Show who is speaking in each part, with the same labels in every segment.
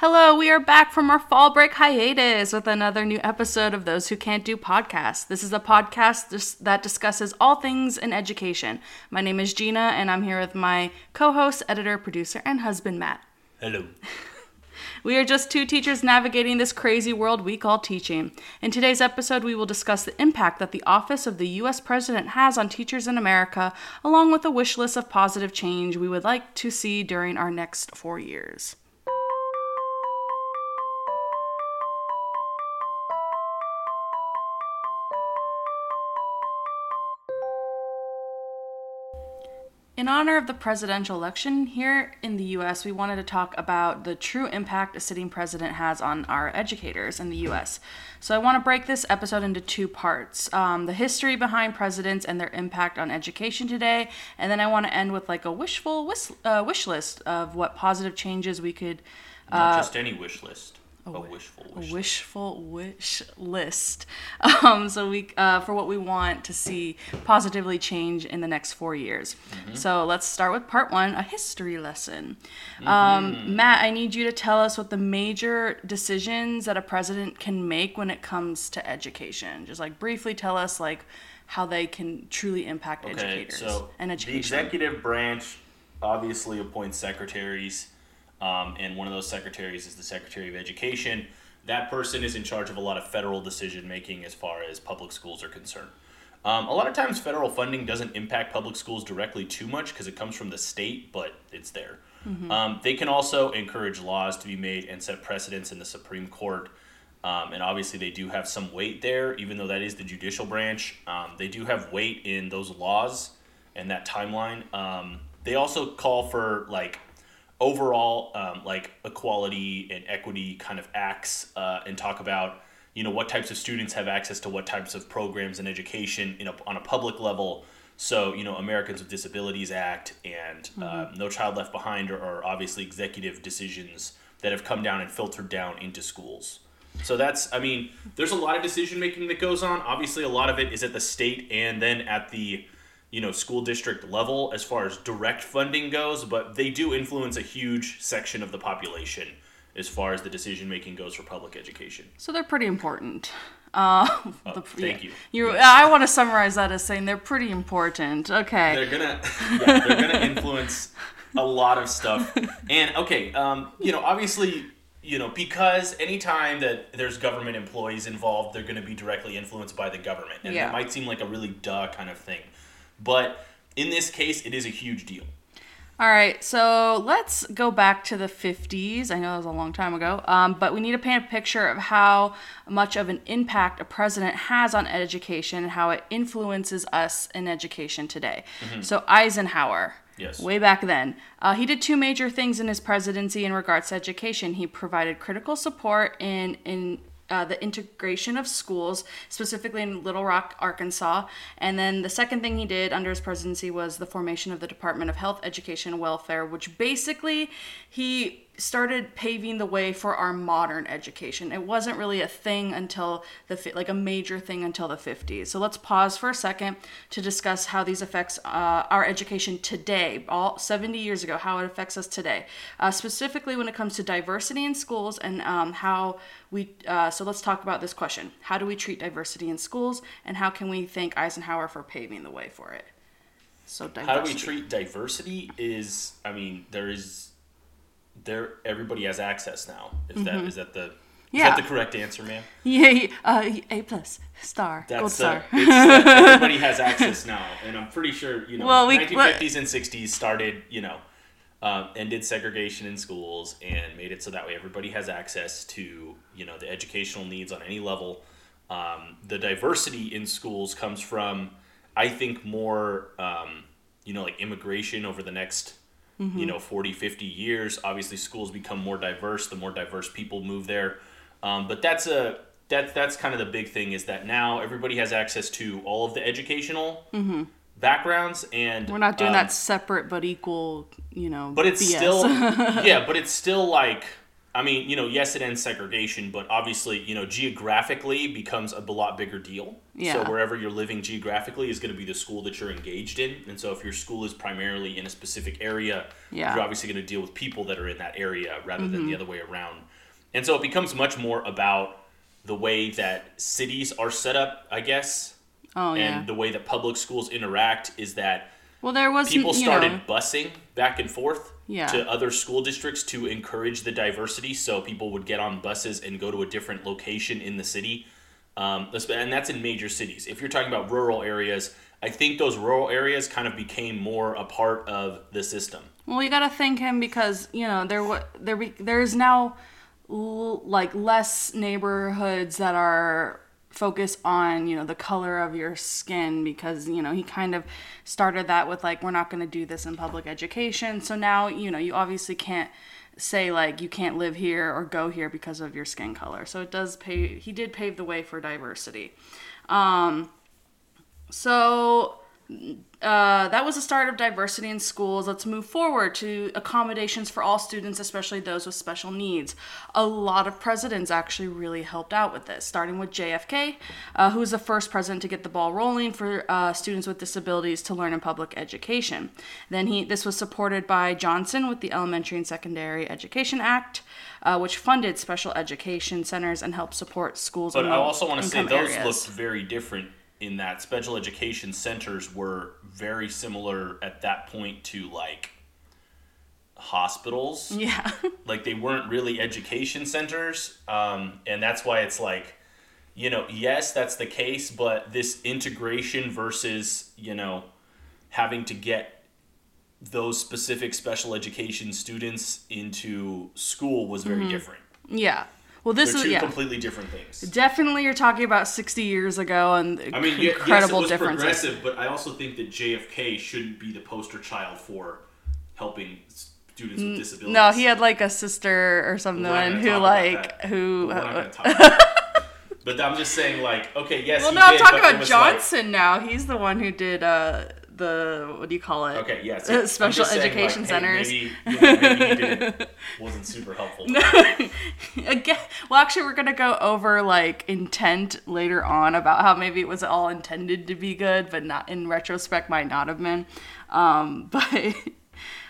Speaker 1: Hello, we are back from our fall break hiatus with another new episode of Those Who Can't Do Podcasts. This is a podcast that discusses all things in education. My name is Gina, and I'm here with my co host, editor, producer, and husband, Matt.
Speaker 2: Hello.
Speaker 1: We are just two teachers navigating this crazy world we call teaching. In today's episode, we will discuss the impact that the office of the U.S. President has on teachers in America, along with a wish list of positive change we would like to see during our next four years. In honor of the presidential election here in the US, we wanted to talk about the true impact a sitting president has on our educators in the US. So I want to break this episode into two parts um, the history behind presidents and their impact on education today, and then I want to end with like a wishful wish, uh, wish list of what positive changes we could.
Speaker 2: Not just any wish list, a, wishful
Speaker 1: a wishful wish list. Um, so we uh, for what we want to see positively change in the next four years. So let's start with part one, a history lesson. Um, Matt, I need you to tell us what the major decisions that a president can make when it comes to education. Just like briefly tell us like how they can truly impact
Speaker 2: Okay,
Speaker 1: educators
Speaker 2: so
Speaker 1: and
Speaker 2: the executive branch obviously appoints secretaries, um, and one of those secretaries is the Secretary of Education. That person is in charge of a lot of federal decision making as far as public schools are concerned. Um, a lot of times, federal funding doesn't impact public schools directly too much because it comes from the state, but it's there. Um, they can also encourage laws to be made and set precedents in the Supreme Court. Um, and obviously, they do have some weight there, even though that is the judicial branch. Um, they do have weight in those laws and that timeline. Um, they also call for like overall um, like equality and equity kind of acts uh, and talk about you know what types of students have access to what types of programs and education in a, on a public level. So you know americans with disabilities act and uh, no child left behind are, are obviously executive decisions that have come down and filtered down into schools. So that's i mean there's a lot of decision making that goes on. Obviously a lot of it is at the state and then at the you know school district level as far as direct funding goes but they do influence a huge section of the population as far as the decision making goes for public education
Speaker 1: So they're pretty important. Uh, the-
Speaker 2: thank you.
Speaker 1: You, I want to summarize that as saying they're pretty important. Okay.
Speaker 2: they're gonna yeah, they're gonna influence a lot of stuff and okay um, you know obviously you know because anytime that there's government employees involved they're going to be directly influenced by the government and
Speaker 1: Yeah.
Speaker 2: it might seem like a really duh kind of thing but in this case it is a huge deal
Speaker 1: All right, so let's go back to the 50s. I know that was a long time ago, um, but we need to paint a picture of how much of an impact a president has on education and how it influences us in education today. So, Eisenhower.
Speaker 2: Yes.
Speaker 1: Way back then. Uh, he did two major things in his presidency in regards to education. He provided critical support in, in uh, the integration of schools, specifically in Little Rock, Arkansas. And then the second thing he did under his presidency was the formation of the Department of Health, Education, and Welfare, which basically he started paving the way for our modern education. It wasn't really a thing until the like a major thing until the 50s. So let's pause for a second to discuss how these affects uh, our education today, all 70 years ago, how it affects us today, uh, specifically when it comes to diversity in schools and um, how we. Uh, so let's talk about this question: How do we treat diversity in schools, and how can we thank Eisenhower for paving the way for it? So diversity.
Speaker 2: how do we treat diversity is i mean there is there everybody has access now is that is that the is
Speaker 1: Mm-hmm.
Speaker 2: That the correct answer ma'am
Speaker 1: Yay! Uh, A plus star, gold star.
Speaker 2: uh, uh, everybody has access now, and I'm pretty sure you know.
Speaker 1: Well, we-
Speaker 2: 1950s and 60s started, you know, um, ended segregation in schools and made it so that way everybody has access to you know the educational needs on any level. Um, the diversity in schools comes from, I think, more um, you know like immigration over the next you know 40 50 years obviously schools become more diverse the more diverse people move there um, but that's a that's that's kind of the big thing is that now everybody has access to all of the educational backgrounds and
Speaker 1: We're not doing
Speaker 2: um,
Speaker 1: that separate but equal, you know.
Speaker 2: but it's
Speaker 1: BS.
Speaker 2: still yeah but it's still like I mean, you know, yes, it ends segregation, but obviously, you know, geographically becomes a lot bigger deal.
Speaker 1: Yeah.
Speaker 2: So wherever you're living geographically is going to be the school that you're engaged in, and so if your school is primarily in a specific area,
Speaker 1: Yeah.
Speaker 2: you're obviously going to deal with people that are in that area rather than
Speaker 1: Mm-hmm.
Speaker 2: the other way around. And so it becomes much more about the way that cities are set up, I guess,
Speaker 1: Oh yeah.
Speaker 2: and the way that public schools interact is that
Speaker 1: well, there was
Speaker 2: people started
Speaker 1: know,
Speaker 2: busing back and forth
Speaker 1: Yeah.
Speaker 2: to other school districts to encourage the diversity so people would get on buses and go to a different location in the city. Um, and that's in major cities. If you're talking about rural areas i think those rural areas kind of became more a part of the system.
Speaker 1: Well, you gotta thank him because you know there there be, there's now l- like less neighborhoods that are focused on you know the color of your skin because you know he kind of started that with like we're not going to do this in public education. So now you know you obviously can't say like you can't live here or go here because of your skin color. So it does pay he did pave the way for diversity. Um so uh, that was the start of diversity in schools. Let's move forward to accommodations for all students, especially those with special needs. A lot of presidents actually really helped out with this, starting with JFK, uh, who was the first president to get the ball rolling for uh, students with disabilities to learn in public education. Then he this was supported by Johnson with the Elementary and Secondary Education Act, uh, which funded special education centers and helped support schools.
Speaker 2: but i also want to say those
Speaker 1: areas.
Speaker 2: looked very different in that special education centers were very similar at that point to like hospitals
Speaker 1: Yeah.
Speaker 2: like they weren't really education centers um, and that's why it's like you know yes that's the case but this integration versus you know having to get those specific special education students into school was very different
Speaker 1: yeah. Well, this
Speaker 2: they're
Speaker 1: is
Speaker 2: two
Speaker 1: yeah.
Speaker 2: completely different things
Speaker 1: Definitely, you're talking about 60 years ago and
Speaker 2: i mean
Speaker 1: incredible
Speaker 2: yes, it was
Speaker 1: differences.
Speaker 2: progressive but i also think that jfk shouldn't be the poster child for helping students with disabilities
Speaker 1: No, he had like a sister or something
Speaker 2: We're not gonna
Speaker 1: who like who. Uh,
Speaker 2: gonna talk about that. But I'm just saying, like, okay, yes.
Speaker 1: well, no, I'm talking about
Speaker 2: was like-
Speaker 1: Johnson now. He's the one who did uh the what do you call it?
Speaker 2: okay, yes.
Speaker 1: Uh,
Speaker 2: I'm
Speaker 1: special
Speaker 2: just saying, like,
Speaker 1: education
Speaker 2: hey,
Speaker 1: centers.
Speaker 2: Maybe, you know, maybe he didn't, wasn't super helpful.
Speaker 1: Again, well, actually, we're gonna go over like intent later on about how maybe it was all intended to be good, but not in retrospect might not have been. Um, but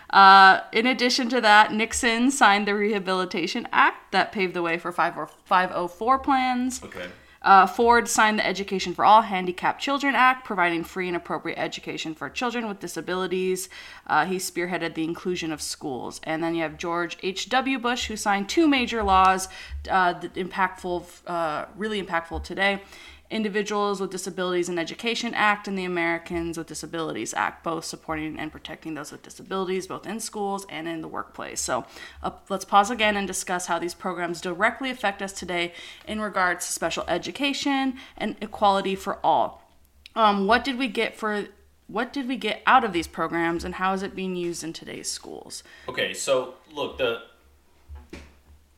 Speaker 1: uh, in addition to that, Nixon signed the Rehabilitation Act that paved the way for 504 plans.
Speaker 2: Okay.
Speaker 1: Uh, Ford signed the Education for All Handicapped Children Act, providing free and appropriate education for children with disabilities. Uh, he spearheaded the inclusion of schools. And then you have George H.W. Bush, who signed two major laws, uh, impactful, uh, really impactful today. Individuals with Disabilities in Education Act and the Americans with Disabilities Act, both supporting and protecting those with disabilities, both in schools and in the workplace. So uh, let's pause again and discuss how these programs directly affect us today in regards to special education and equality for all. Um, what did we get for what did we get out of these programs and how is it being used in today's schools?
Speaker 2: Okay, so look, the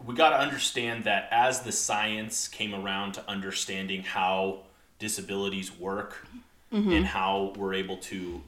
Speaker 2: we got to understand that as the science came around to understanding how disabilities work mm-hmm. and how we're able to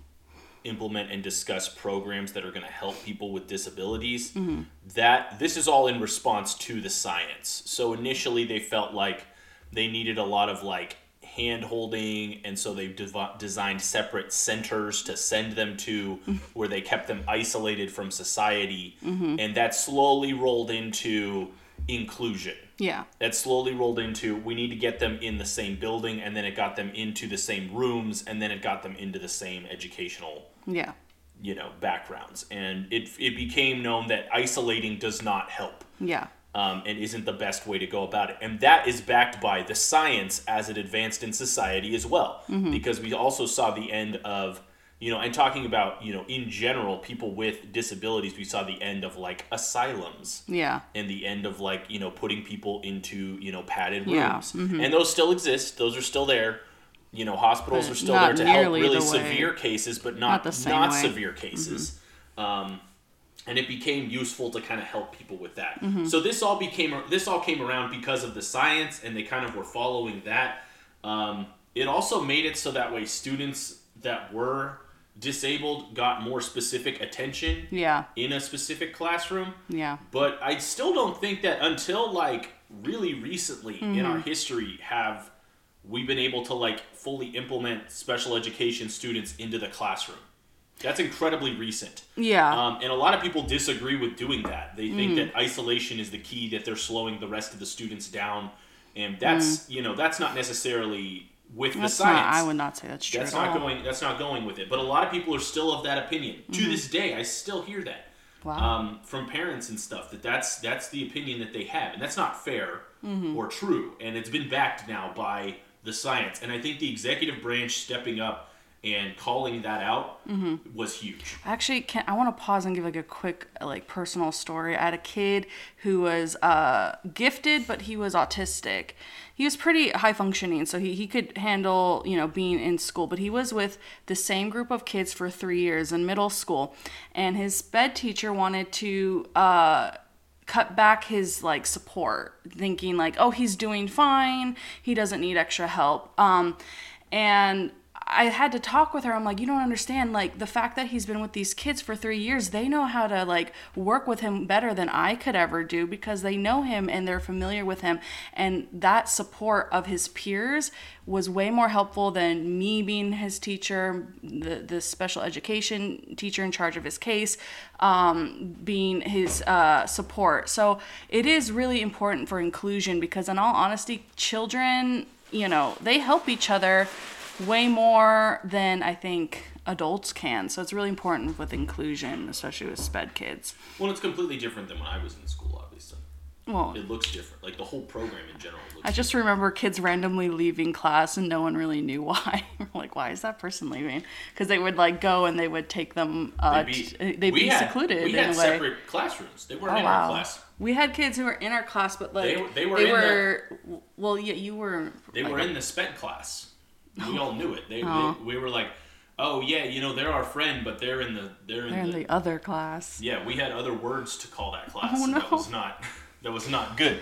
Speaker 2: implement and discuss programs that are going to help people with disabilities mm-hmm. that this is all in response to the science. So initially they felt like they needed a lot of like hand holding and so they dev- designed separate centers to send them to mm-hmm. where they kept them isolated from society. And that slowly rolled into inclusion
Speaker 1: Yeah.
Speaker 2: that slowly rolled into we need to get them in the same building and then it got them into the same rooms and then it got them into the same educational
Speaker 1: Yeah.
Speaker 2: you know backgrounds and it, it became known that isolating does not help
Speaker 1: Yeah.
Speaker 2: um, and isn't the best way to go about it and that is backed by the science as it advanced in society as well because we also saw the end of you know and talking about you know in general people with disabilities we saw the end of like asylums
Speaker 1: Yeah.
Speaker 2: and the end of like you know putting people into you know padded rooms.
Speaker 1: Yeah,
Speaker 2: rooms and those still exist those are still there you know hospitals
Speaker 1: But
Speaker 2: are still there to help really
Speaker 1: the
Speaker 2: severe cases but not
Speaker 1: not
Speaker 2: not.
Speaker 1: Mm-hmm.
Speaker 2: severe cases um, and it became useful to kind of help people with that
Speaker 1: Mm-hmm.
Speaker 2: so this all became this all came around because of the science and they kind of were following that um, it also made it so that way students that were disabled got more specific attention
Speaker 1: Yeah.
Speaker 2: in a specific classroom.
Speaker 1: Yeah.
Speaker 2: But I still don't think that until like really recently in our
Speaker 1: Mm-hmm.
Speaker 2: history have we been able to like fully implement special education students into the classroom. That's incredibly recent.
Speaker 1: Yeah.
Speaker 2: Um, and a lot of people disagree with doing that. They think that isolation is the key, that they're slowing the rest of the students down. And that's, you know, that's not necessarily with
Speaker 1: that's
Speaker 2: the science.
Speaker 1: not. I would not say that's true.
Speaker 2: That's
Speaker 1: at
Speaker 2: not going. That's not going with it. But a lot of people are still of that opinion. To
Speaker 1: Mm-hmm.
Speaker 2: this day, I still hear that
Speaker 1: Wow.
Speaker 2: um, from parents and stuff. That that's that's the opinion that they have, and that's not fair
Speaker 1: Mm-hmm.
Speaker 2: or true. And it's been backed now by the science. And I think the executive branch stepping up and calling that out
Speaker 1: Mm-hmm.
Speaker 2: was huge.
Speaker 1: Actually, can I want to pause and give like a quick like personal story. I had a kid who was uh, gifted, but he was autistic. He was pretty high functioning, so he, he could handle you know being in school. But he was with the same group of kids for three years in middle school, and his sped teacher wanted to. Uh, cut back his like support thinking like oh he's doing fine he doesn't need extra help um and I had to talk with her. I'm like, you don't understand. Like the fact that he's been with these kids for three years, they know how to like work with him better than I could ever do because they know him and they're familiar with him. And that support of his peers was way more helpful than me being his teacher, the the special education teacher in charge of his case, um, being his uh, support. So it is really important for inclusion because, in all honesty, children, you know, they help each other way more than I think adults can. So it's really important with inclusion, especially with sped kids.
Speaker 2: Well, it's completely different than when I was in school. Obviously,
Speaker 1: Well,
Speaker 2: it looks different. Like the whole program in general looks.
Speaker 1: I just remember kids randomly leaving class and no one really knew why. Like, why is that person leaving? Because they would like go and they would take them. Uh,
Speaker 2: They'd be,
Speaker 1: t- they'd be
Speaker 2: had,
Speaker 1: secluded
Speaker 2: We had
Speaker 1: a way.
Speaker 2: separate classrooms. They weren't
Speaker 1: Oh
Speaker 2: in our class.
Speaker 1: We had kids who were in our class, but like
Speaker 2: They were- they were the-
Speaker 1: well, yeah, you were.
Speaker 2: They
Speaker 1: like,
Speaker 2: were in the sped class. We all knew it. They,
Speaker 1: Oh.
Speaker 2: they we were like, oh yeah, you know they're our friend, but they're in the they're in,
Speaker 1: They're in
Speaker 2: the,
Speaker 1: the other class.
Speaker 2: yeah. We had other words to call that class.
Speaker 1: Oh,
Speaker 2: and That was not that was not good.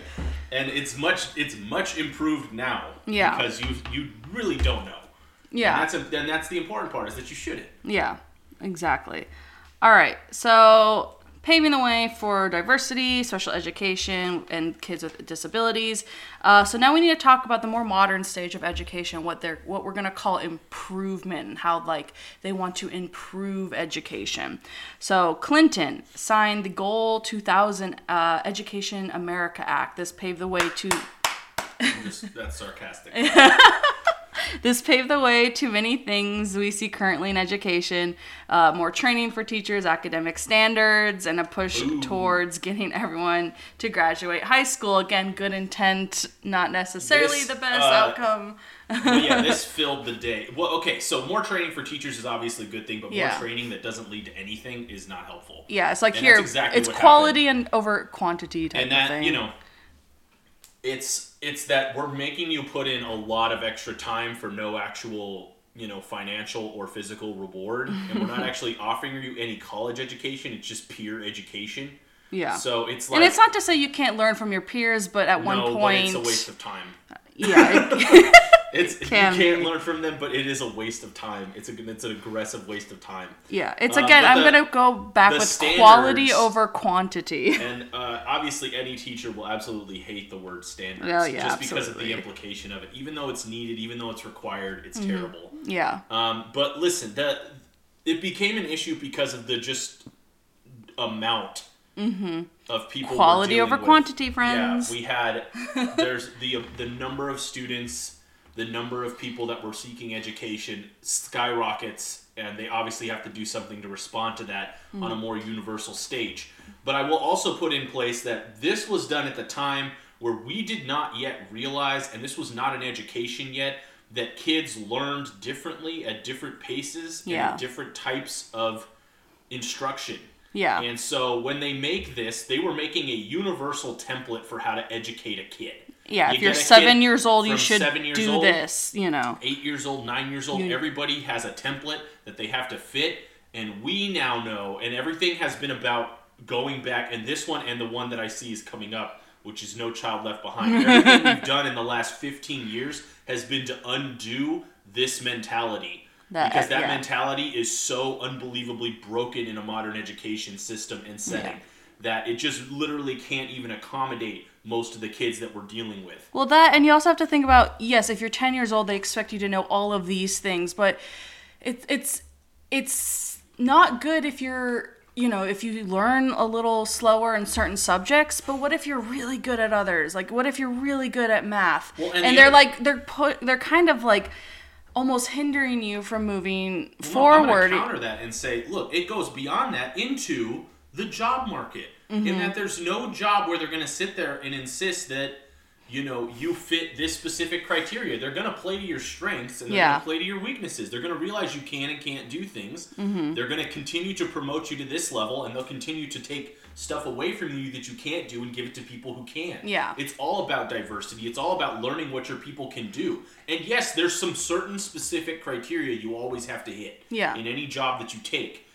Speaker 2: And it's much it's much improved now.
Speaker 1: Yeah.
Speaker 2: Because you you really don't know.
Speaker 1: Yeah.
Speaker 2: And that's a, and that's the important part is that you shouldn't.
Speaker 1: Yeah, exactly. All right, so paving the way for diversity, special education, and kids with disabilities. Uh, so now we need to talk about the more modern stage of education, what they're what we're gonna call improvement, and how like they want to improve education. So Clinton signed the Goal 2000 uh, Education America Act. This paved the way to
Speaker 2: I'm just, that's sarcastic.
Speaker 1: This paved the way to many things we see currently in education uh, more training for teachers, academic standards, and a push
Speaker 2: Ooh.
Speaker 1: towards getting everyone to graduate high school. Again, good intent, not necessarily
Speaker 2: This,
Speaker 1: the best
Speaker 2: uh,
Speaker 1: outcome.
Speaker 2: Yeah, this filled the day. Well, okay, so more training for teachers is obviously a good thing, but more training that doesn't lead to anything is not helpful.
Speaker 1: Yeah, it's like
Speaker 2: And
Speaker 1: here,
Speaker 2: exactly
Speaker 1: it's quality and over quantity type
Speaker 2: and that
Speaker 1: thing.
Speaker 2: you know it's it's that we're making you put in a lot of extra time for no actual you know financial or physical reward. And we're not actually offering you any college education. It's just peer education.
Speaker 1: Yeah.
Speaker 2: so it's like
Speaker 1: and it's not to say you can't learn from your peers, but at one point,
Speaker 2: but it's a waste of time.
Speaker 1: Yeah, it-
Speaker 2: it's
Speaker 1: can
Speaker 2: you can't
Speaker 1: be.
Speaker 2: learn from them but it is a waste of time it's a it's an aggressive waste of time
Speaker 1: yeah. It's
Speaker 2: Uh,
Speaker 1: again, I'm
Speaker 2: the-
Speaker 1: gonna go back with quality over quantity.
Speaker 2: and uh, obviously any teacher will absolutely hate the word standards
Speaker 1: Oh, yeah,
Speaker 2: just because of the implication of it even though it's needed even though it's required it's
Speaker 1: Mm-hmm.
Speaker 2: terrible
Speaker 1: yeah.
Speaker 2: Um, but listen, that it became an issue because of the just amount of people.
Speaker 1: Mm-hmm. Quality over
Speaker 2: with.
Speaker 1: quantity, friends.
Speaker 2: Yeah, we had there's the the number of students, the number of people that were seeking education skyrockets, and they obviously have to do something to respond to that
Speaker 1: Hmm.
Speaker 2: on a more universal stage. But I will also put in place that this was done at the time where we did not yet realize, and this was not an education yet, that kids learned differently at different paces and
Speaker 1: Yeah.
Speaker 2: at different types of instruction.
Speaker 1: Yeah.
Speaker 2: And so when they make this, they were making a universal template for how to educate a kid.
Speaker 1: Yeah,
Speaker 2: You
Speaker 1: if you're seven years old, you should do
Speaker 2: old,
Speaker 1: this. You know.
Speaker 2: Eight years old, nine years old,
Speaker 1: You-
Speaker 2: everybody has a template that they have to fit. And we now know, and everything has been about going back. And this one and the one that I see is coming up, which is No Child Left Behind. Everything we've done in the last 15 years has been to undo this mentality
Speaker 1: That-
Speaker 2: because that
Speaker 1: yeah.
Speaker 2: mentality is so unbelievably broken in a modern education system and setting
Speaker 1: Yeah.
Speaker 2: that it just literally can't even accommodate most of the kids that we're dealing with.
Speaker 1: Well, that, and you also have to think about yes, if you're 10 years old, they expect you to know all of these things, but it's it's it's not good if you're you know if you learn a little slower in certain subjects but what if you're really good at others like what if you're really good at math
Speaker 2: Well,
Speaker 1: and,
Speaker 2: and the
Speaker 1: they're
Speaker 2: other-
Speaker 1: like they're put they're kind of like almost hindering you from moving
Speaker 2: No,
Speaker 1: forward
Speaker 2: I'm counter that and say, look, it goes beyond that into the job market.
Speaker 1: Mm-hmm.
Speaker 2: In that there's no job where they're gonna sit there and insist that, you know, you fit this specific criteria. They're gonna play to your strengths and they're
Speaker 1: Yeah.
Speaker 2: gonna play to your weaknesses. They're gonna realize you can and can't do things.
Speaker 1: Mm-hmm.
Speaker 2: They're gonna continue to promote you to this level and they'll continue to take stuff away from you that you can't do and give it to people who can.
Speaker 1: Yeah.
Speaker 2: It's all about diversity. It's all about learning what your people can do. And yes, there's some certain specific criteria you always have to hit
Speaker 1: Yeah.
Speaker 2: in any job that you take.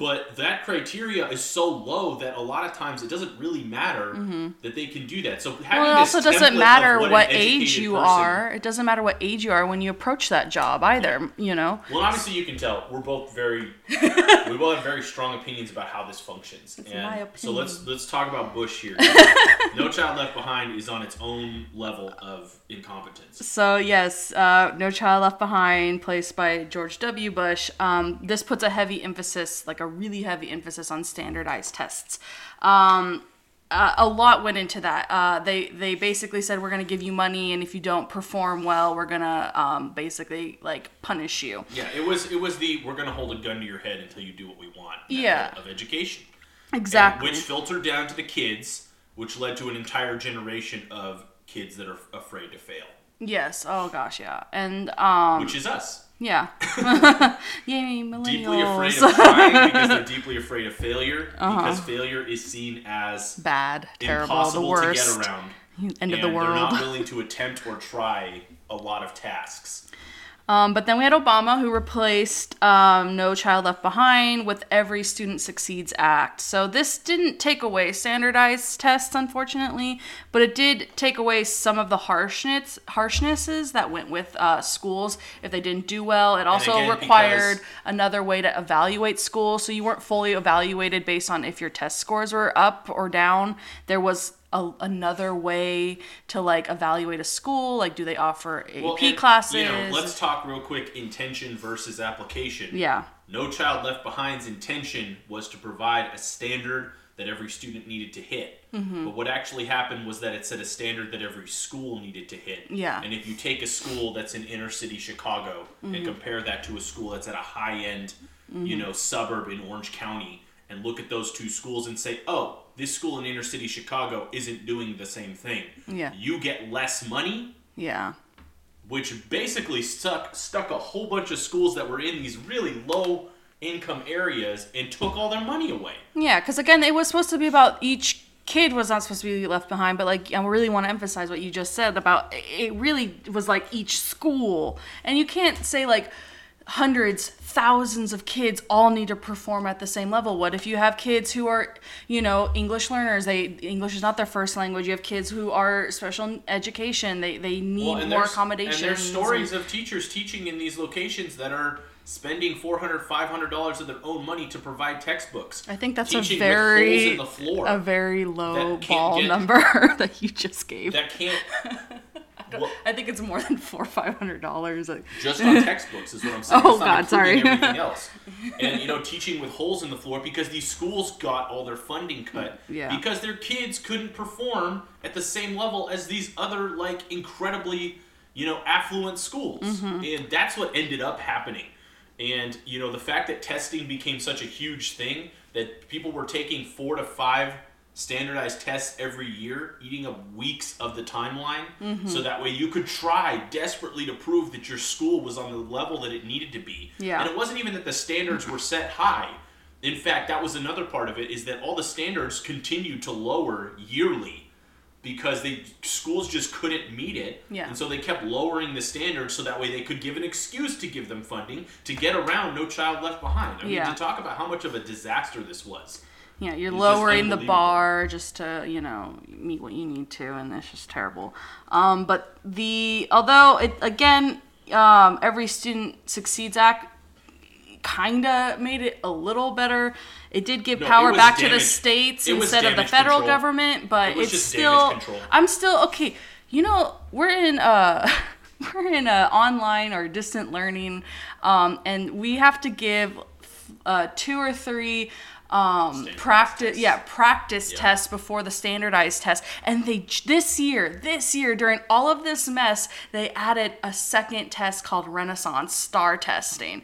Speaker 2: But that criteria is so low that a lot of times it doesn't really matter that they can do that. So having
Speaker 1: Mm-hmm. well it also doesn't matter
Speaker 2: what,
Speaker 1: what age you
Speaker 2: person-
Speaker 1: are it doesn't matter what age you are when you approach that job either you know
Speaker 2: Well, obviously you can tell we're both very we both have very strong opinions about how this functions. and
Speaker 1: my opinion.
Speaker 2: so let's let's talk about Bush here. no Child Left Behind is on its own level of incompetence.
Speaker 1: So yes, uh, No Child Left Behind, placed by George W. Bush. Um, this puts a heavy emphasis, like a really heavy emphasis, on standardized tests. Um, uh, a lot went into that. Uh, they they basically said we're gonna give you money, and if you don't perform well, we're gonna um, basically like punish you.
Speaker 2: Yeah, it was it was the we're gonna hold a gun to your head until you do what we want.
Speaker 1: Yeah.
Speaker 2: Of education. And
Speaker 1: Exactly.
Speaker 2: which filtered down to the kids, which led to an entire generation of kids that are afraid to fail,
Speaker 1: yes. Oh gosh, yeah. And um,
Speaker 2: which is us.
Speaker 1: Yeah. Yay, millennials.
Speaker 2: Deeply afraid of trying because they're deeply afraid of failure
Speaker 1: Uh-huh.
Speaker 2: because failure is seen as
Speaker 1: Bad, terrible, the
Speaker 2: impossible
Speaker 1: worst.
Speaker 2: to get around.
Speaker 1: End of
Speaker 2: and
Speaker 1: the
Speaker 2: They're
Speaker 1: world.
Speaker 2: not willing to attempt or try a lot of tasks.
Speaker 1: Um, but then we had Obama, who replaced um, No Child Left Behind with Every Student Succeeds Act. So this didn't take away standardized tests, unfortunately, but it did take away some of the harshness harshnesses that went with uh, schools if they didn't do well. It also
Speaker 2: again,
Speaker 1: required another way to evaluate schools, so you weren't fully evaluated based on if your test scores were up or down. There was a, another way to like evaluate a school, like do they offer AP
Speaker 2: Well, and,
Speaker 1: classes?
Speaker 2: You know, let's talk real quick intention versus application.
Speaker 1: Yeah.
Speaker 2: No Child Left Behind's intention was to provide a standard that every student needed to hit.
Speaker 1: Mm-hmm.
Speaker 2: But what actually happened was that it set a standard that every school needed to hit.
Speaker 1: Yeah.
Speaker 2: And if you take a school that's in inner city Chicago
Speaker 1: Mm-hmm.
Speaker 2: and compare that to a school that's at a high end, you know, suburb in Orange County, and look at those two schools and say, oh, this school in inner city Chicago isn't doing the same thing.
Speaker 1: Yeah.
Speaker 2: You get less money,
Speaker 1: Yeah.
Speaker 2: which basically stuck stuck a whole bunch of schools that were in these really low income areas and took all their money away.
Speaker 1: Yeah, because again, it was supposed to be about each kid was not supposed to be left behind, but like I really want to emphasize what you just said about it really was like each school, and you can't say like hundreds, thousands of kids all need to perform at the same level. What if you have kids who are, you know, English learners? They English is not their first language. You have kids who are special education. They they need
Speaker 2: Well,
Speaker 1: more accommodations.
Speaker 2: And there's stories of teachers teaching in these locations that are spending 400 500 dollars of their own money to provide textbooks.
Speaker 1: I think that's a very
Speaker 2: with holes in the floor
Speaker 1: a very low ball
Speaker 2: get-
Speaker 1: number that you just gave.
Speaker 2: that can't well,
Speaker 1: I think it's more than four or five hundred dollars. Like,
Speaker 2: just on textbooks is what I'm saying.
Speaker 1: Oh, God, sorry.
Speaker 2: Everything else, and you know, teaching with holes in the floor because these schools got all their funding cut
Speaker 1: Yeah.
Speaker 2: because their kids couldn't perform at the same level as these other like incredibly, you know, affluent schools,
Speaker 1: Mm-hmm.
Speaker 2: and that's what ended up happening. And you know, the fact that testing became such a huge thing that people were taking four to five standardized tests every year, eating up weeks of the timeline,
Speaker 1: Mm-hmm.
Speaker 2: so that way you could try desperately to prove that your school was on the level that it needed to be.
Speaker 1: Yeah.
Speaker 2: And it wasn't even that the standards were set high. In fact, that was another part of it is that all the standards continued to lower yearly because they schools just couldn't meet it.
Speaker 1: Yeah.
Speaker 2: And so they kept lowering the standards so that way they could give an excuse to give them funding to get around No Child Left Behind. I mean,
Speaker 1: Yeah.
Speaker 2: to talk about how much of a disaster this was.
Speaker 1: Yeah, you're
Speaker 2: It's
Speaker 1: lowering the bar just to you know meet what you need to, and it's just terrible. Um, but the although it again, um, every student succeeds act kind of made it a little better. It did give
Speaker 2: No,
Speaker 1: power back to the states
Speaker 2: it
Speaker 1: instead of the federal
Speaker 2: control.
Speaker 1: government, but
Speaker 2: It
Speaker 1: it's still. I'm still okay. You know, we're in uh we're in uh, online or distant learning, um, and we have to give uh, two or three um practice yeah practice
Speaker 2: Yeah.
Speaker 1: tests before the standardized test. And they this year this year during all of this mess they added a second test called renaissance star testing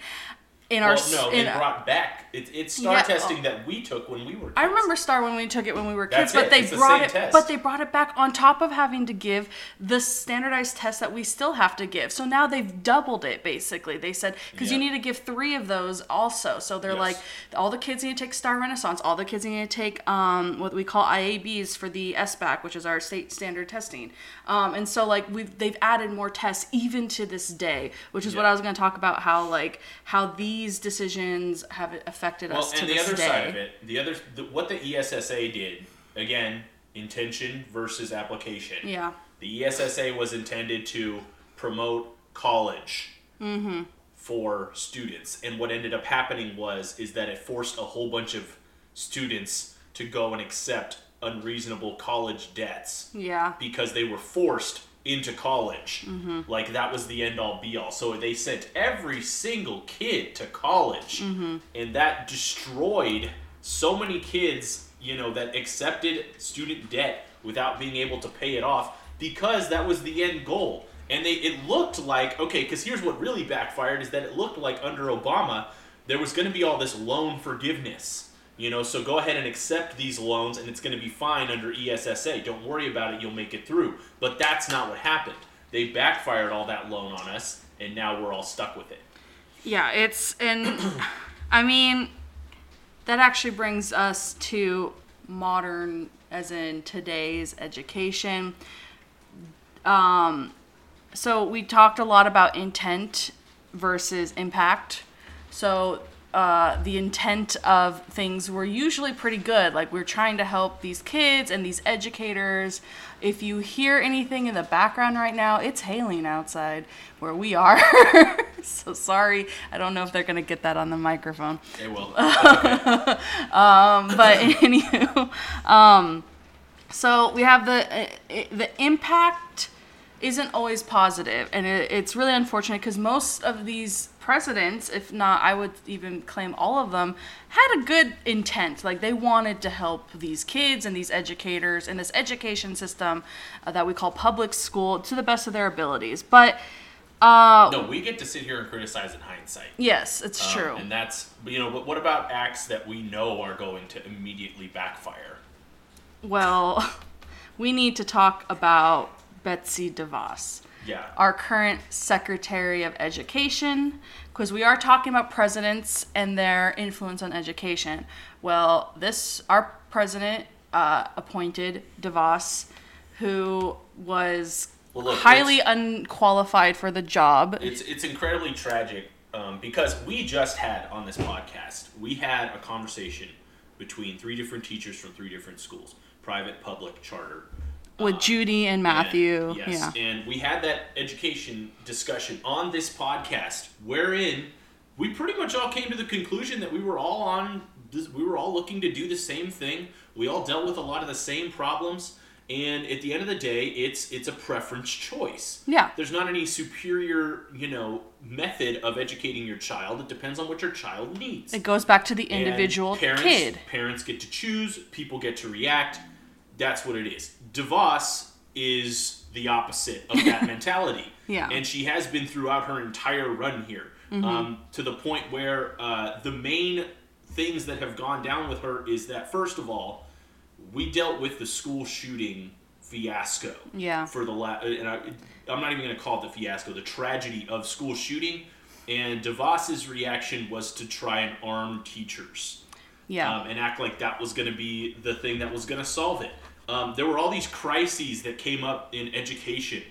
Speaker 1: in our
Speaker 2: Well,
Speaker 1: s-
Speaker 2: no,
Speaker 1: in,
Speaker 2: they brought back. It, it's star
Speaker 1: Yeah,
Speaker 2: testing that we took when we were. Kids.
Speaker 1: I remember Star when we took it when we were kids,
Speaker 2: That's
Speaker 1: but
Speaker 2: it.
Speaker 1: they
Speaker 2: It's the
Speaker 1: brought
Speaker 2: same
Speaker 1: it,
Speaker 2: test.
Speaker 1: but they brought it back on top of having to give the standardized test that we still have to give. So now they've doubled it basically. They said because you need to give three of those also. So they're
Speaker 2: Yes.
Speaker 1: like all the kids need to take Star Renaissance, all the kids need to take um, what we call IABs for the SBAC, which is our state standard testing. Um, and so like we've they've added more tests even to this day, which is what I was going to talk about how like how these decisions have affected
Speaker 2: Well,
Speaker 1: us to
Speaker 2: and the other
Speaker 1: day.
Speaker 2: side of it, the other, the, what the ESSA did, again, intention versus application.
Speaker 1: Yeah.
Speaker 2: The ESSA was intended to promote college
Speaker 1: Mm-hmm.
Speaker 2: for students, and what ended up happening was is that it forced a whole bunch of students to go and accept unreasonable college debts
Speaker 1: Yeah.
Speaker 2: because they were forced into college.
Speaker 1: Mm-hmm.
Speaker 2: Like that was the end all be all. So they sent every single kid to college,
Speaker 1: Mm-hmm.
Speaker 2: and that destroyed so many kids, you know, that accepted student debt without being able to pay it off because that was the end goal. And they it looked like okay, because here's what really backfired is that it looked like under Obama there was going to be all this loan forgiveness. You know, so go ahead and accept these loans and it's going to be fine under ESSA. Don't worry about it, you'll make it through. But that's not what happened. They backfired all that loan on us and now we're all stuck with it.
Speaker 1: Yeah, it's and I mean that actually brings us to modern as in today's education. Um so we talked a lot about intent versus impact. So uh, the intent of things were usually pretty good. Like we're trying to help these kids and these educators. If you hear anything in the background right now, it's hailing outside where we are. so sorry. I don't know if they're gonna get that on the microphone.
Speaker 2: They will.
Speaker 1: Um but anywho, um, so we have the uh, the impact isn't always positive, and it, it's really unfortunate because most of these presidents, if not, I would even claim all of them, had a good intent. Like they wanted to help these kids and these educators and this education system uh, that we call public school to the best of their abilities. But uh,
Speaker 2: no, we get to sit here and criticize in hindsight.
Speaker 1: yes, it's
Speaker 2: Um,
Speaker 1: true.
Speaker 2: And that's, you know, but what about acts that we know are going to immediately backfire?
Speaker 1: Well, we need to talk about Betsy DeVos.
Speaker 2: Yeah.
Speaker 1: our current Secretary of Education, because we are talking about presidents and their influence on education. Well, this our president uh, appointed DeVos, who was
Speaker 2: Well, look,
Speaker 1: highly unqualified for the job.
Speaker 2: It's it's incredibly tragic um, because we just had on this podcast we had a conversation between three different teachers from three different schools, private, public, charter.
Speaker 1: With um, Judy and Matthew.
Speaker 2: And, yes,
Speaker 1: Yeah.
Speaker 2: and we had that education discussion on this podcast, wherein we pretty much all came to the conclusion that we were all on. This, we were all looking to do the same thing. We all dealt with a lot of the same problems, and at the end of the day, it's it's a preference choice.
Speaker 1: Yeah.
Speaker 2: There's not any superior, you know, method of educating your child. It depends on what your child needs.
Speaker 1: It goes back to the
Speaker 2: And
Speaker 1: individual
Speaker 2: parents,
Speaker 1: kid.
Speaker 2: Parents get to choose. People get to react. That's what it is. DeVos is the opposite of that mentality.
Speaker 1: Yeah.
Speaker 2: And she has been throughout her entire run here,
Speaker 1: Mm-hmm.
Speaker 2: um, to the point where uh, the main things that have gone down with her is that first of all, we dealt with the school shooting fiasco.
Speaker 1: Yeah.
Speaker 2: For the la- and I, I'm not even going to call it the fiasco, the tragedy of school shooting. And DeVos's reaction was to try and arm teachers
Speaker 1: Yeah.
Speaker 2: um, and act like that was going to be the thing that was going to solve it. Um, there were all these crises that came up in education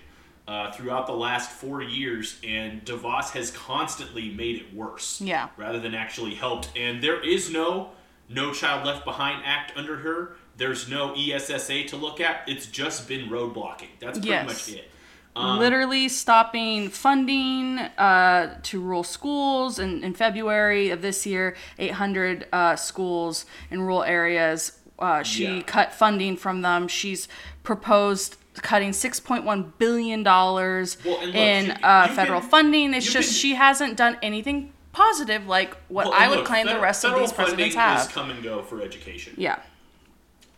Speaker 2: uh, throughout the last four years, and DeVos has constantly made it worse.
Speaker 1: Yeah.
Speaker 2: Rather than actually helped. And there is no No Child Left Behind Act under her. There's no ESSA to look at. It's just been roadblocking. That's pretty
Speaker 1: Yes.
Speaker 2: much it.
Speaker 1: literally stopping funding uh, to rural schools. In, in February of this year, 800 uh, schools in rural areas. Uh, she
Speaker 2: Yeah.
Speaker 1: cut funding from them. She's proposed cutting 6.1 billion dollars
Speaker 2: Well, look,
Speaker 1: in
Speaker 2: you-
Speaker 1: uh, federal funding. It's just she hasn't done anything positive like what
Speaker 2: Well,
Speaker 1: I would
Speaker 2: look,
Speaker 1: claim the rest of these presidents
Speaker 2: funding
Speaker 1: have.
Speaker 2: Is come and go for education.
Speaker 1: yeah.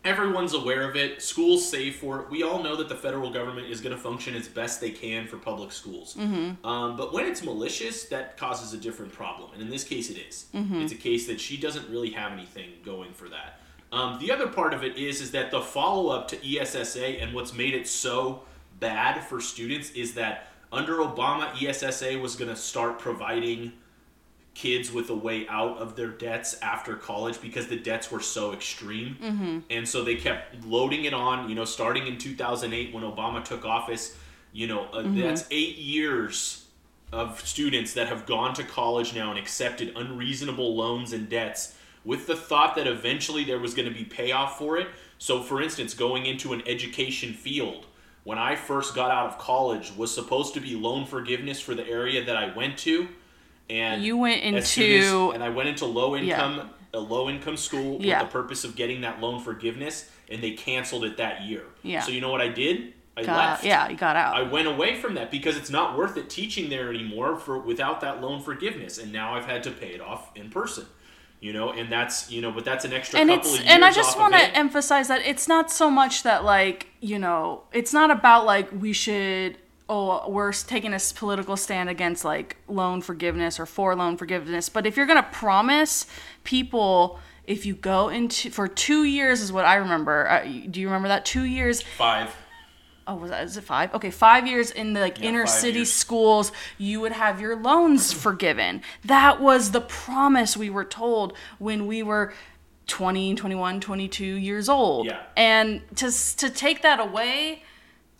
Speaker 2: Everyone's aware of it. Schools save for it. We all know that the federal government is going to function as best they can for public schools.
Speaker 1: Mm-hmm.
Speaker 2: Um, but when it's malicious, that causes a different problem. And in this case, it is.
Speaker 1: Mm-hmm.
Speaker 2: It's a case that she doesn't really have anything going for that. Um, the other part of it is is that the follow up to ESSA and what's made it so bad for students is that under Obama, ESSA was going to start providing kids with a way out of their debts after college because the debts were so extreme. And so they kept loading it on, you know, starting in 2008 when Obama took office. You know, uh, that's eight years of students that have gone to college now and accepted unreasonable loans and debts with the thought that eventually there was going to be payoff for it. So, for instance, going into an education field, when I first got out of college, was supposed to be loan forgiveness for the area that I went to. And
Speaker 1: You went
Speaker 2: soon as-
Speaker 1: into-
Speaker 2: and I went into low income a low income school
Speaker 1: Yeah.
Speaker 2: with the purpose of getting that loan forgiveness, and they canceled it that year.
Speaker 1: Yeah.
Speaker 2: So you know what I did? I
Speaker 1: Got,
Speaker 2: left.
Speaker 1: yeah, you got out.
Speaker 2: I went away from that because it's not worth it teaching there anymore for without that loan forgiveness, and now I've had to pay it off in person. You know, and that's you know, but that's an extra
Speaker 1: and
Speaker 2: couple
Speaker 1: it's
Speaker 2: of years
Speaker 1: and I just want to emphasize that it's not so much that like you know it's not about like we should oh we're taking a political stand against like loan forgiveness or for loan forgiveness. But if you're gonna promise people if you go into for two years is what I remember. Uh, do you remember that? Two years
Speaker 2: five.
Speaker 1: Oh was that is it five okay five years in the like
Speaker 2: Yeah,
Speaker 1: inner city
Speaker 2: years.
Speaker 1: schools you would have your loans forgiven that was the promise we were told when we were 20 21 22 years old
Speaker 2: Yeah.
Speaker 1: and to to take that away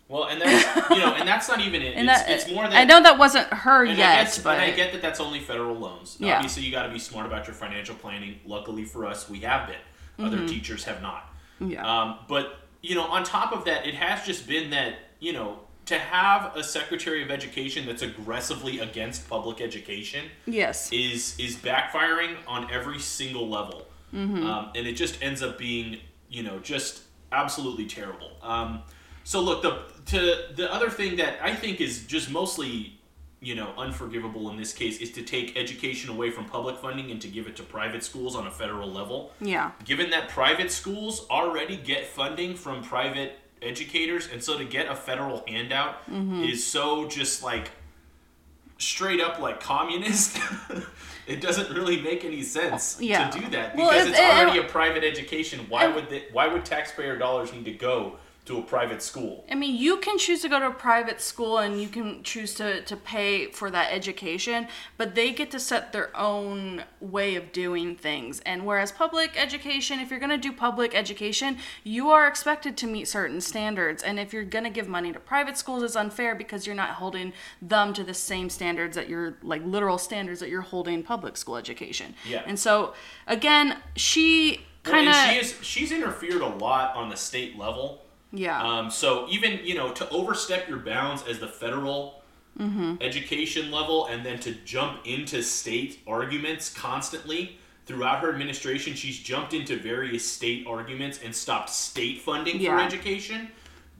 Speaker 2: Well, and that's you know, and that's not even it. it's,
Speaker 1: that
Speaker 2: it's more than
Speaker 1: i know that wasn't her yet
Speaker 2: guess,
Speaker 1: but
Speaker 2: I get that that's only federal loans.
Speaker 1: Yeah.
Speaker 2: Obviously, you got to be smart about your financial planning. Luckily for us, we have been. Other teachers have not.
Speaker 1: Mm-hmm. yeah
Speaker 2: Um, but you know, on top of that, it has just been that you know to have a Secretary of Education that's aggressively against public education
Speaker 1: yes
Speaker 2: is is backfiring on every single level,
Speaker 1: Mm-hmm.
Speaker 2: um, and it just ends up being you know just absolutely terrible. Um, so look, the to the other thing that I think is just mostly you know unforgivable in this case is to take education away from public funding and to give it to private schools on a federal level.
Speaker 1: yeah
Speaker 2: Given that private schools already get funding from private educators, and so to get a federal handout
Speaker 1: Mm-hmm.
Speaker 2: is so just like straight up like communist. it doesn't really make any sense
Speaker 1: Yeah.
Speaker 2: to do that
Speaker 1: Well,
Speaker 2: because
Speaker 1: it-
Speaker 2: it's
Speaker 1: it-
Speaker 2: already a private education. Why
Speaker 1: and-
Speaker 2: would they, why would taxpayer dollars need to go to a private school?
Speaker 1: I mean, you can choose to go to a private school and you can choose to, to pay for that education, but they get to set their own way of doing things. And whereas public education, if you're going to do public education, you are expected to meet certain standards. And if you're going to give money to private schools, it's unfair because you're not holding them to the same standards that you're, like literal standards that you're holding public school education.
Speaker 2: Yeah.
Speaker 1: And so, again, she kind of.
Speaker 2: and she is she's interfered a lot on the state level.
Speaker 1: Yeah.
Speaker 2: Um, so even you know to overstep your bounds as the federal education level, and then to jump into state arguments constantly throughout her administration, she's jumped into various state arguments and stopped state funding for
Speaker 1: Yeah.
Speaker 2: education.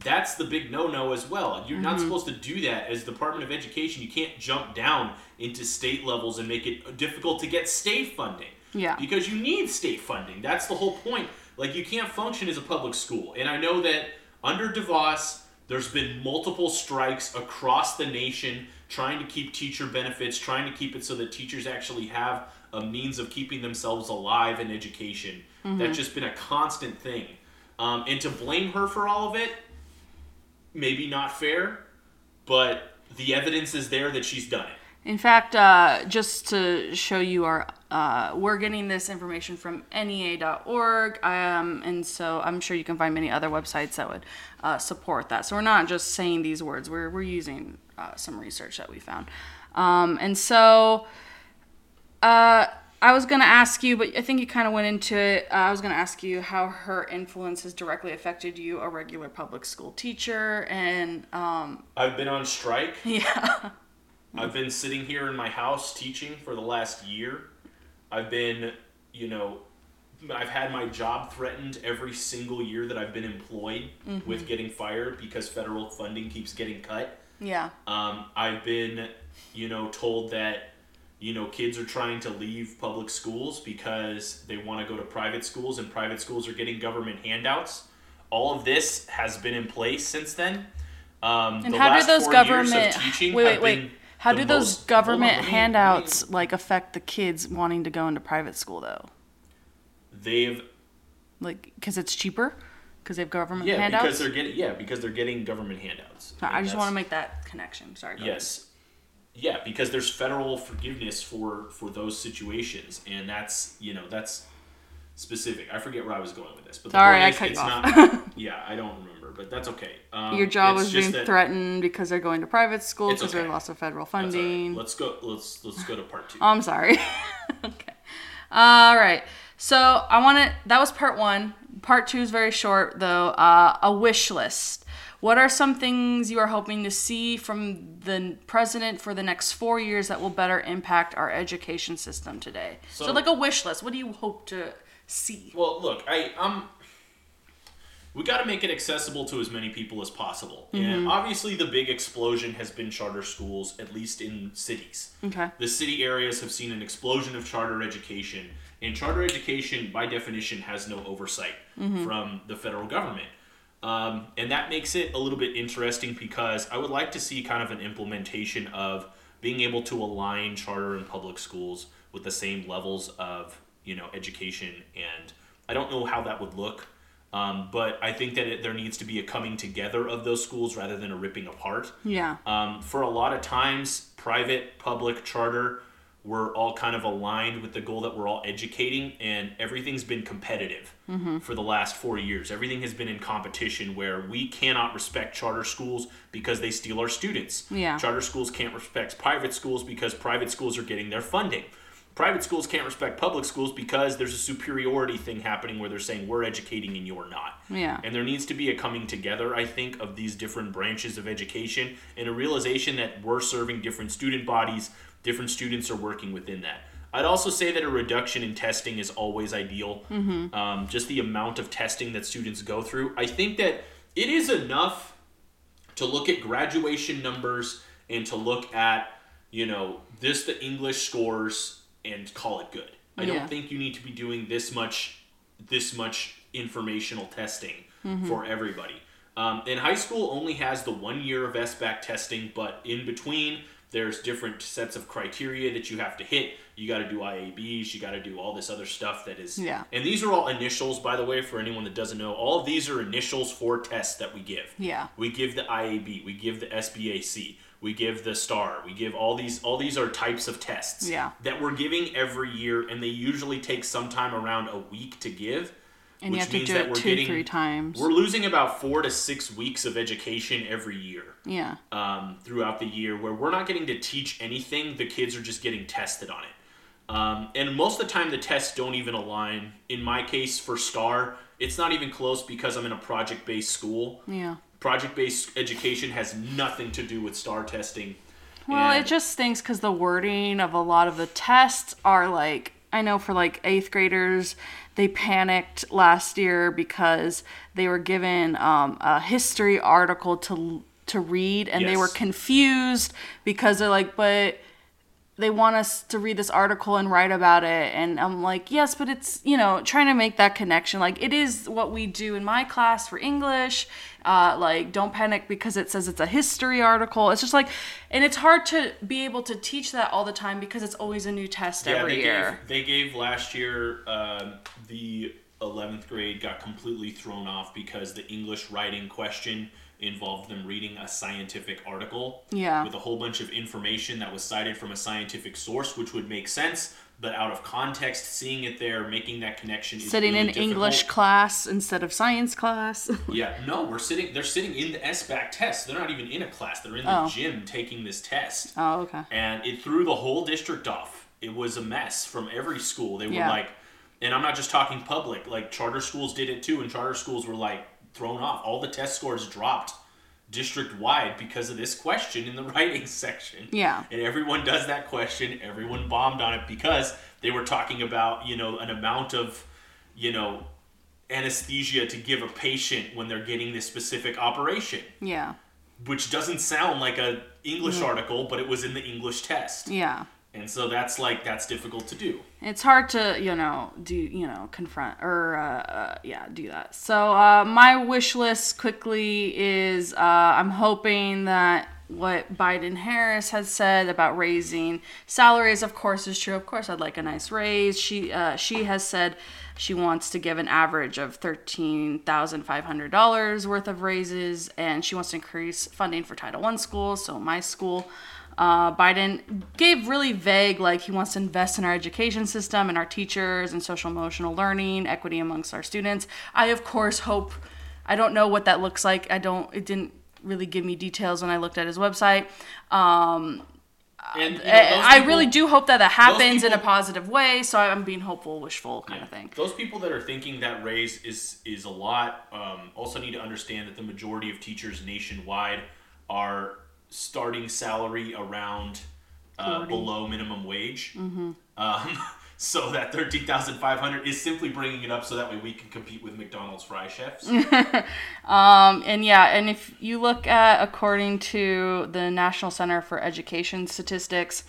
Speaker 2: That's the big no-no as well. You're not supposed to do that as Department of Education. You can't jump down into state levels and make it difficult to get state funding.
Speaker 1: Yeah.
Speaker 2: Because you need state funding. That's the whole point. Like you can't function as a public school. And I know that under DeVos, there's been multiple strikes across the nation trying to keep teacher benefits, trying to keep it so that teachers actually have a means of keeping themselves alive in education. That's just been a constant thing. Um, and to blame her for all of it, maybe not fair, but the evidence is there that she's done it.
Speaker 1: In fact, uh, just to show you our, uh, we're getting this information from NEA.org, um, and so I'm sure you can find many other websites that would uh, support that. So we're not just saying these words; we're we're using uh, some research that we found, um, and so uh, I was gonna ask you, but I think you kind of went into it. Uh, I was gonna ask you how her influence has directly affected you, a regular public school teacher, and um,
Speaker 2: I've been on strike.
Speaker 1: yeah,
Speaker 2: I've been sitting here in my house teaching for the last year. I've been, you know, I've had my job threatened every single year that I've been employed with getting fired because federal funding keeps getting cut.
Speaker 1: yeah,
Speaker 2: Um, I've been, you know, told that, you know, kids are trying to leave public schools because they want to go to private schools and private schools are getting government handouts. All of this has been in place since then. Um,
Speaker 1: and
Speaker 2: the
Speaker 1: how do those
Speaker 2: four years of
Speaker 1: government
Speaker 2: teaching
Speaker 1: wait wait wait?
Speaker 2: been
Speaker 1: How do those
Speaker 2: most-
Speaker 1: government
Speaker 2: on, let me- let me-
Speaker 1: handouts like affect the kids wanting to go into private school though?
Speaker 2: They've
Speaker 1: Like, because it's cheaper, because they have government
Speaker 2: yeah
Speaker 1: handouts.
Speaker 2: because they're getting yeah because they're getting government handouts.
Speaker 1: I
Speaker 2: And
Speaker 1: just want to make that connection. Sorry.
Speaker 2: Yes. Yeah, because there's federal forgiveness for for those situations, and that's you know that's specific. I forget where I was going with this, but
Speaker 1: Sorry,
Speaker 2: point
Speaker 1: I
Speaker 2: is,
Speaker 1: cut you
Speaker 2: it's
Speaker 1: off.
Speaker 2: not. yeah, I don't remember, but that's okay. Um,
Speaker 1: Your job was being threatened because they're going to private school because
Speaker 2: okay.
Speaker 1: they lost of federal
Speaker 2: all right.
Speaker 1: funding.
Speaker 2: Let's go. Let's let's go to part two.
Speaker 1: Oh, I'm sorry. okay. All right. So I want to. That was part one. Part two is very short, though. Uh, a wish list. What are some things you are hoping to see from the president for the next four years that will better impact our education system today? So,
Speaker 2: So-
Speaker 1: like a wish list. What do you hope to see?
Speaker 2: Well, look, I um, we got to make it accessible to as many people as possible,
Speaker 1: Mm-hmm.
Speaker 2: and obviously the big explosion has been charter schools, at least in cities.
Speaker 1: Okay.
Speaker 2: The city areas have seen an explosion of charter education, and charter education, by definition, has no oversight from the federal government. Um, and that makes it a little bit interesting because I would like to see kind of an implementation of being able to align charter and public schools with the same levels of you know education. And I don't know how that would look, um, but I think that it, there needs to be a coming together of those schools rather than a ripping apart.
Speaker 1: Yeah.
Speaker 2: Um, for a lot of times, private, public, charter, we're all kind of aligned with the goal that we're all educating, and everything's been competitive for the last four years. Everything has been in competition where we cannot respect charter schools because they steal our students.
Speaker 1: Yeah.
Speaker 2: Charter schools can't respect private schools because private schools are getting their funding. Private schools can't respect public schools because there's a superiority thing happening where they're saying we're educating and you're not.
Speaker 1: Yeah.
Speaker 2: And there needs to be a coming together, I think, of these different branches of education and a realization that we're serving different student bodies, different students are working within that. I'd also say that a reduction in testing is always ideal. Um, just the amount of testing that students go through. I think that it is enough to look at graduation numbers and to look at, you know, this the English scores and call it good. I
Speaker 1: Yeah.
Speaker 2: don't think you need to be doing this much this much informational testing for everybody. Um, and high school only has the one year of SBAC testing, but in between, there's different sets of criteria that you have to hit. You got to do IABs, you got to do all this other stuff that is.
Speaker 1: Yeah.
Speaker 2: And these are all initials, by the way, for anyone that doesn't know. All of these are initials for tests that we give.
Speaker 1: Yeah.
Speaker 2: We give the IAB, we give the SBAC, we give the STAR, we give all these. All these are types of tests
Speaker 1: Yeah.
Speaker 2: that we're giving every year, and they usually take sometime around a week to give.
Speaker 1: And you
Speaker 2: which means
Speaker 1: do
Speaker 2: that
Speaker 1: it
Speaker 2: we're
Speaker 1: two,
Speaker 2: getting-
Speaker 1: three times.
Speaker 2: We're losing about four to six weeks of education every year
Speaker 1: Yeah.
Speaker 2: um, throughout the year where we're not getting to teach anything. The kids are just getting tested on it. Um, and most of the time, the tests don't even align. In my case, for STAR, it's not even close because I'm in a project based school.
Speaker 1: Yeah.
Speaker 2: Project based education has nothing to do with STAR testing.
Speaker 1: Well,
Speaker 2: And-
Speaker 1: it just stinks because the wording of a lot of the tests are like, I know for like eighth graders, they panicked last year because they were given um, a history article to to read and they were confused because they're like, but they want us to read this article and write about it. And i'm like yes but it's you know trying to make that connection. Like it is what we do in my class for english. Uh, like don't panic because it says it's a history article. It's just like and it's hard to be able to teach that all the time because it's always a new test every
Speaker 2: they
Speaker 1: year.
Speaker 2: Gave, they gave last year um, the 11th grade got completely thrown off because the English writing question involved them reading a scientific article
Speaker 1: Yeah.
Speaker 2: with a whole bunch of information that was cited from a scientific source, which would make sense, but out of context, seeing it there, making that connection
Speaker 1: sitting
Speaker 2: really
Speaker 1: in english class instead of science class
Speaker 2: Yeah, no, we're sitting. They're sitting in the SBAC test. They're not even in a class. They're in the
Speaker 1: Oh.
Speaker 2: gym taking this test
Speaker 1: oh okay
Speaker 2: and it threw the whole district off. it was a mess from every school. They were
Speaker 1: Yeah.
Speaker 2: like, and I'm not just talking public. Like charter schools did it too, and charter schools were like thrown off. All the test scores dropped district wide because of this question in the writing section.
Speaker 1: Yeah.
Speaker 2: And everyone does that question. Everyone bombed on it because they were talking about, you know, an amount of, you know, anesthesia to give a patient when they're getting this specific operation,
Speaker 1: Yeah.
Speaker 2: which doesn't sound like a English mm-hmm. article, but it was in the English test.
Speaker 1: Yeah.
Speaker 2: And so that's like that's difficult to do.
Speaker 1: It's hard to, you know, do, you know, confront or, uh, uh, yeah, do that. So, uh, my wish list quickly is uh, I'm hoping that what Biden Harris has said about raising salaries, of course, is true. Of course, I'd like a nice raise. She, uh, she has said she wants to give an average of $13,500 worth of raises, and she wants to increase funding for Title I schools. So, my school. Uh, Biden gave really vague, like he wants to invest in our education system and our teachers and social emotional learning, equity amongst our students. I, of course, hope, I don't know what that looks like. I don't, it didn't really give me details when I looked at his website. Um,
Speaker 2: And you know,
Speaker 1: I-
Speaker 2: people-
Speaker 1: really do hope that that happens in a positive way. So I'm being hopeful, wishful kind of thing.
Speaker 2: Those people that are thinking that raise is is a lot um, also need to understand that the majority of teachers nationwide are starting salary around uh, below minimum wage.
Speaker 1: Mm-hmm.
Speaker 2: Um, so that thirteen thousand five hundred is simply bringing it up so that way we can compete with McDonald's fry chefs.
Speaker 1: Um, and yeah, and if you look at according to the National Center for Education Statistics,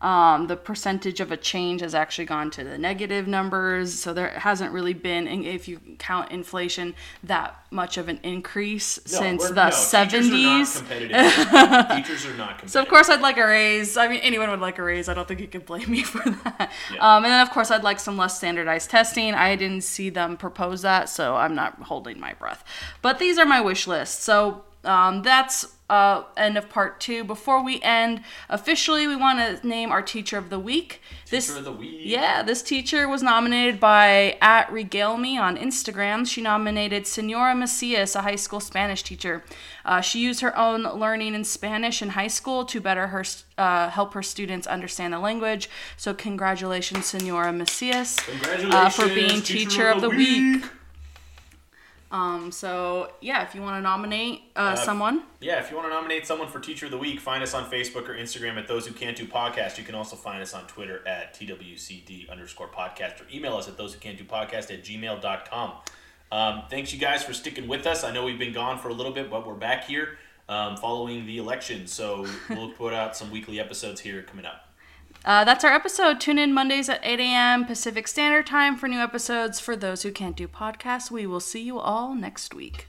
Speaker 1: um, the percentage of a change has actually gone to the negative numbers. So there hasn't really been, if you count inflation, that much of an increase
Speaker 2: No,
Speaker 1: since the
Speaker 2: no,
Speaker 1: seventies.
Speaker 2: Teachers are not competitive. teachers are not competitive.
Speaker 1: So of course I'd like a raise. I mean, anyone would like a raise. I don't think you can blame me for that.
Speaker 2: Yeah.
Speaker 1: Um, and then of course I'd like some less standardized testing. I didn't see them propose that, so I'm not holding my breath. But these are my wish lists. So um, that's uh, end of part two. Before we end officially, we want to name our teacher of the week. this
Speaker 2: Teacher of the week.
Speaker 1: yeah, this teacher was nominated by at Regale Me on Instagram. She nominated Senora Macias, a high school Spanish teacher. Uh, she used her own learning in Spanish in high school to better her uh, help her students understand the language. So congratulations, Senora Macias,
Speaker 2: Congratulations,
Speaker 1: uh, for being teacher, of the week. Um, so yeah, if you want to nominate uh, someone,
Speaker 2: Yeah, if you want to nominate someone for Teacher of the Week, find us on Facebook or Instagram at Those Who Can't Do Podcast. You can also find us on Twitter at TWCD underscore podcast or email us at Those Who Can't Do Podcast at gmail.com. Um, thanks, you guys, for sticking with us. I know we've been gone for a little bit, but we're back here um, following the election. So we'll put out some weekly episodes here coming up.
Speaker 1: Uh, that's our episode. Tune in Mondays at 8 a.m. Pacific Standard Time for new episodes. For those who can't do podcasts, we will see you all next week.